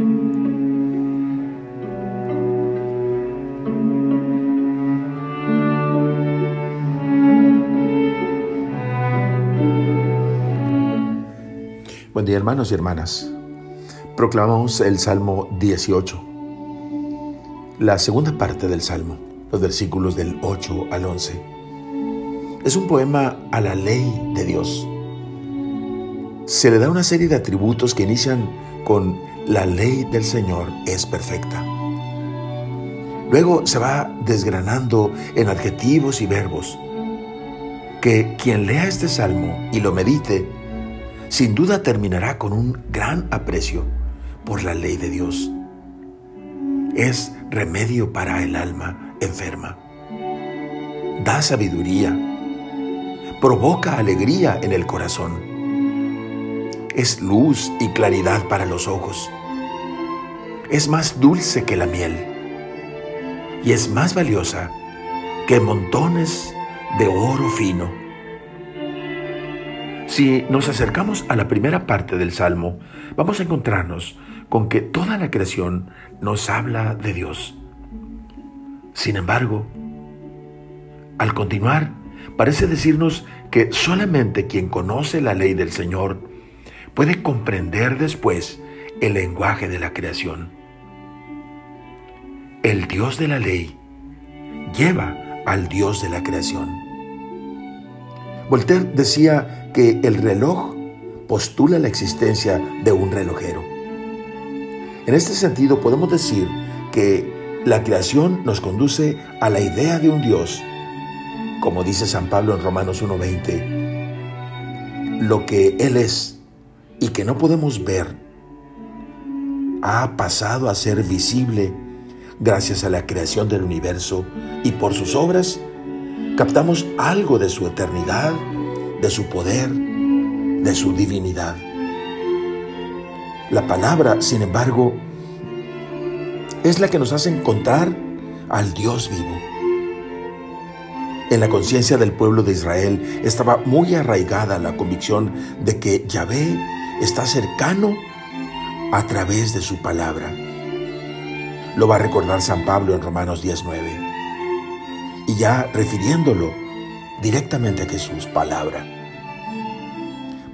Buen día hermanos y hermanas. Proclamamos el Salmo 18, la segunda parte del Salmo, los versículos del 8 al 11. Es un poema a la ley de Dios. Se le da una serie de atributos que inician con la ley del Señor es perfecta. Luego se va desgranando en adjetivos y verbos que quien lea este salmo y lo medite, sin duda terminará con un gran aprecio por la ley de Dios. Es remedio para el alma enferma. Da sabiduría. Provoca alegría en el corazón. Es luz y claridad para los ojos. Es más dulce que la miel. Y es más valiosa que montones de oro fino. Si nos acercamos a la primera parte del Salmo, vamos a encontrarnos con que toda la creación nos habla de Dios. Sin embargo, al continuar, parece decirnos que solamente quien conoce la ley del Señor puede comprender después el lenguaje de la creación. El Dios de la ley lleva al Dios de la creación. Voltaire decía que el reloj postula la existencia de un relojero. En este sentido podemos decir que la creación nos conduce a la idea de un Dios, como dice San Pablo en Romanos 1.20, lo que Él es y que no podemos ver, ha pasado a ser visible gracias a la creación del universo y por sus obras captamos algo de su eternidad, de su poder, de su divinidad. La palabra, sin embargo, es la que nos hace encontrar al Dios vivo. En la conciencia del pueblo de Israel estaba muy arraigada la convicción de que Yahvé está cercano a través de su palabra. Lo va a recordar San Pablo en Romanos 19. Y ya refiriéndolo directamente a Jesús, palabra.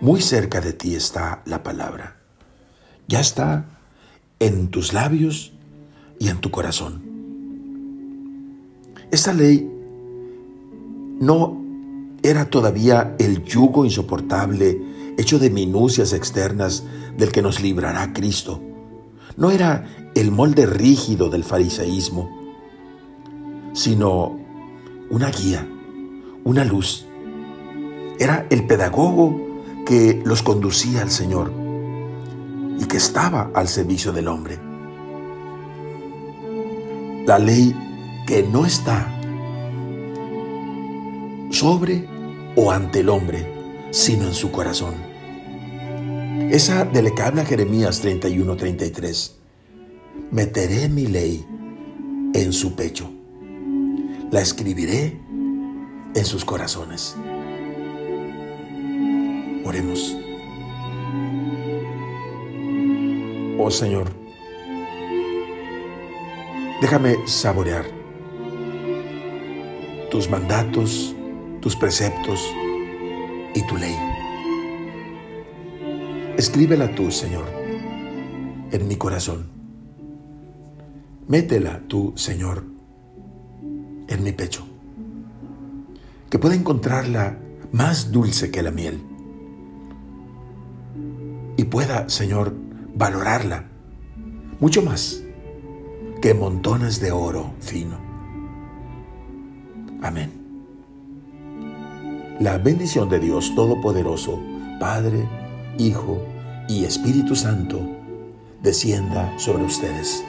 Muy cerca de ti está la palabra ya está en tus labios y en tu corazón. Esta ley no era todavía el yugo insoportable hecho de minucias externas del que nos librará Cristo. No era el molde rígido del fariseísmo, sino una guía, una luz. Era el pedagogo que los conducía al Señor y que estaba al servicio del hombre. La ley que no está sobre o ante el hombre, sino en su corazón. Esa de la que habla Jeremías 31-33. Meteré mi ley en su pecho. La escribiré en sus corazones. Oremos. Oh Señor, déjame saborear tus mandatos, tus preceptos y tu ley. Escríbela tú, Señor, en mi corazón. Métela tú, Señor, en mi pecho. Que pueda encontrarla más dulce que la miel. Y pueda, Señor, valorarla mucho más que montones de oro fino. Amén. La bendición de Dios Todopoderoso, Padre, Hijo y Espíritu Santo, descienda sobre ustedes